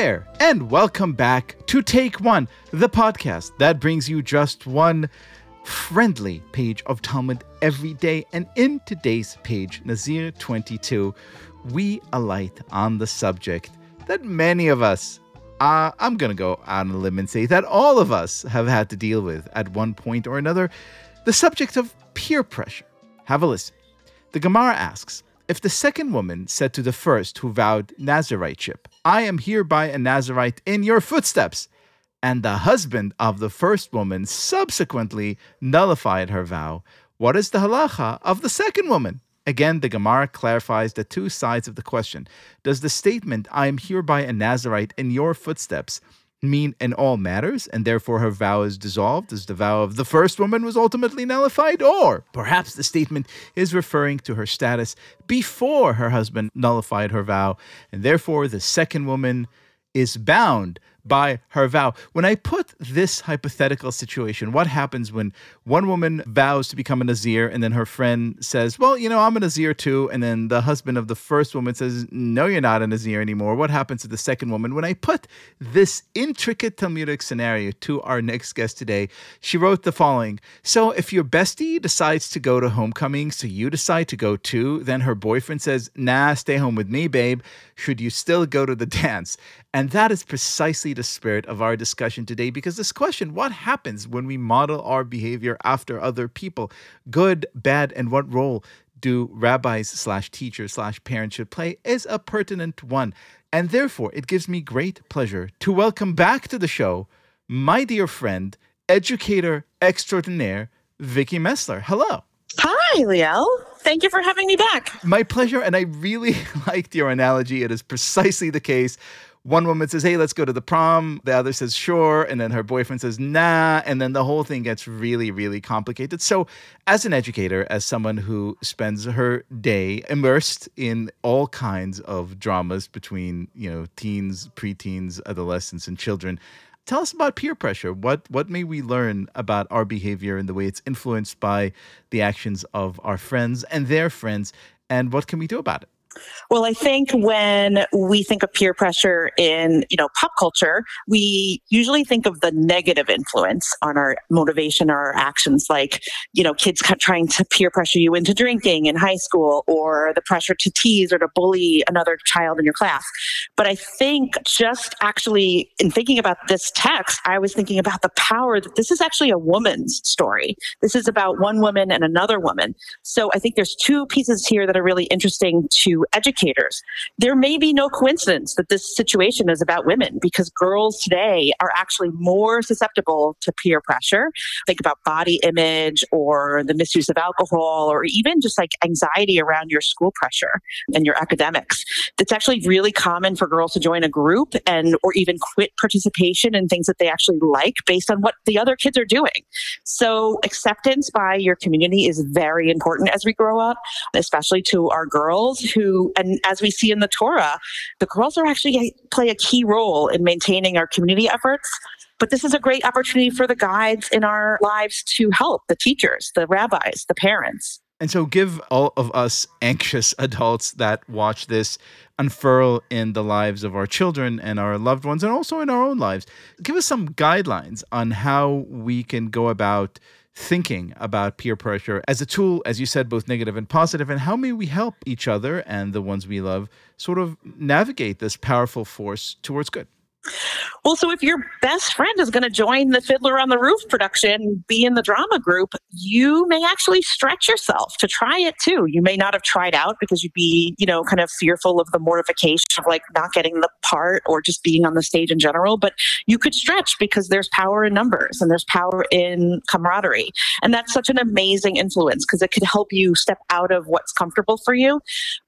there, and welcome back to Take One, the podcast that brings you just one friendly page of Talmud every day. And in today's page, Nazir 22, we alight on the subject that many of us, uh, I'm going to go on a limb and say that all of us have had to deal with at one point or another the subject of peer pressure. Have a listen. The Gemara asks, if the second woman said to the first who vowed Naziriteship, I am hereby a Nazarite in your footsteps, and the husband of the first woman subsequently nullified her vow, what is the halacha of the second woman? Again, the Gemara clarifies the two sides of the question. Does the statement, I am hereby a Nazarite in your footsteps, mean in all matters, and therefore her vow is dissolved, as the vow of the first woman was ultimately nullified? Or perhaps the statement is referring to her status before her husband nullified her vow, and therefore the second woman is bound by her vow. When I put this hypothetical situation, what happens when one woman vows to become a Nazir and then her friend says, Well, you know, I'm a Nazir too. And then the husband of the first woman says, No, you're not a Nazir anymore. What happens to the second woman? When I put this intricate Talmudic scenario to our next guest today, she wrote the following So if your bestie decides to go to homecoming, so you decide to go too, then her boyfriend says, Nah, stay home with me, babe. Should you still go to the dance? And that is precisely the spirit of our discussion today because this question, what happens when we model our behavior after other people? Good, bad, and what role do rabbis slash teachers slash parents should play is a pertinent one. And therefore, it gives me great pleasure to welcome back to the show my dear friend, educator extraordinaire, Vicky Messler. Hello. Hi, Liel. Thank you for having me back. My pleasure. And I really liked your analogy. It is precisely the case one woman says, Hey, let's go to the prom. The other says, Sure. And then her boyfriend says, Nah. And then the whole thing gets really, really complicated. So, as an educator, as someone who spends her day immersed in all kinds of dramas between, you know, teens, preteens, adolescents, and children, tell us about peer pressure. What what may we learn about our behavior and the way it's influenced by the actions of our friends and their friends, and what can we do about it? Well, I think when we think of peer pressure in, you know, pop culture, we usually think of the negative influence on our motivation or our actions, like, you know, kids trying to peer pressure you into drinking in high school or the pressure to tease or to bully another child in your class. But I think just actually in thinking about this text, I was thinking about the power that this is actually a woman's story. This is about one woman and another woman. So I think there's two pieces here that are really interesting to educators. There may be no coincidence that this situation is about women because girls today are actually more susceptible to peer pressure. Think about body image or the misuse of alcohol or even just like anxiety around your school pressure and your academics. It's actually really common for girls to join a group and or even quit participation in things that they actually like based on what the other kids are doing. So acceptance by your community is very important as we grow up, especially to our girls who and as we see in the Torah, the girls are actually play a key role in maintaining our community efforts. But this is a great opportunity for the guides in our lives to help the teachers, the rabbis, the parents. And so, give all of us anxious adults that watch this unfurl in the lives of our children and our loved ones, and also in our own lives. Give us some guidelines on how we can go about thinking about peer pressure as a tool, as you said, both negative and positive, and how may we help each other and the ones we love sort of navigate this powerful force towards good? Well, so if your best friend is going to join the Fiddler on the Roof production, be in the drama group, you may actually stretch yourself to try it too. You may not have tried out because you'd be, you know, kind of fearful of the mortification of like not getting the part or just being on the stage in general, but you could stretch because there's power in numbers and there's power in camaraderie. And that's such an amazing influence because it could help you step out of what's comfortable for you.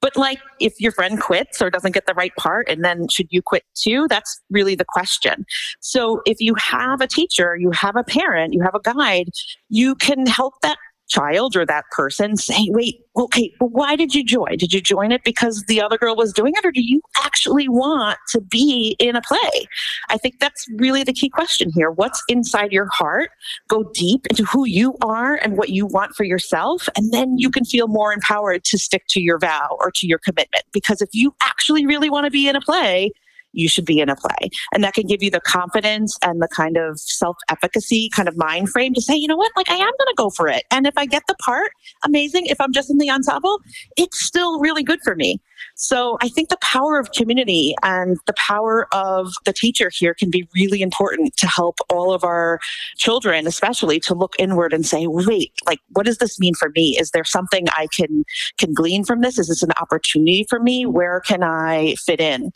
But like if your friend quits or doesn't get the right part and then should you quit too? That's really the question. So if you have a teacher, you have a parent, you have a guide, you can help that child or that person say, wait, okay, but why did you join? Did you join it because the other girl was doing it, or do you actually want to be in a play? I think that's really the key question here. What's inside your heart? Go deep into who you are and what you want for yourself, and then you can feel more empowered to stick to your vow or to your commitment. Because if you actually really want to be in a play, you should be in a play. And that can give you the confidence and the kind of self efficacy kind of mind frame to say, you know what, like I am going to go for it. And if I get the part, amazing. If I'm just in the ensemble, it's still really good for me. So I think the power of community and the power of the teacher here can be really important to help all of our children, especially to look inward and say, wait, like, what does this mean for me? Is there something I can, can glean from this? Is this an opportunity for me? Where can I fit in?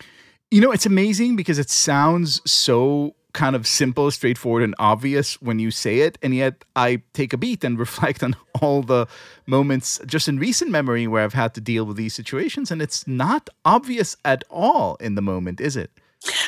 You know, it's amazing because it sounds so kind of simple, straightforward, and obvious when you say it. And yet I take a beat and reflect on all the moments just in recent memory where I've had to deal with these situations. And it's not obvious at all in the moment, is it?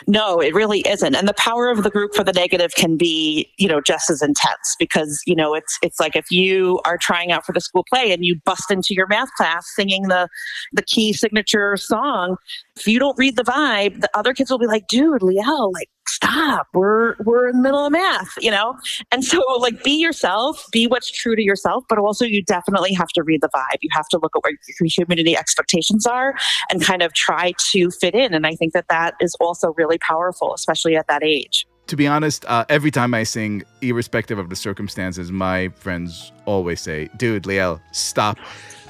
No, it really isn't. And the power of the group for the negative can be, you know, just as intense because, you know, it's it's like if you are trying out for the school play and you bust into your math class singing the the key signature song, if you don't read the vibe, the other kids will be like, dude, Liel, like stop we're we're in the middle of math you know and so like be yourself be what's true to yourself but also you definitely have to read the vibe you have to look at what your community expectations are and kind of try to fit in and i think that that is also really powerful especially at that age to be honest, uh, every time I sing, irrespective of the circumstances, my friends always say, dude, Liel, stop.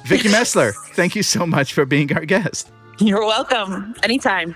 Vicky Messler, thank you so much for being our guest. You're welcome. Anytime.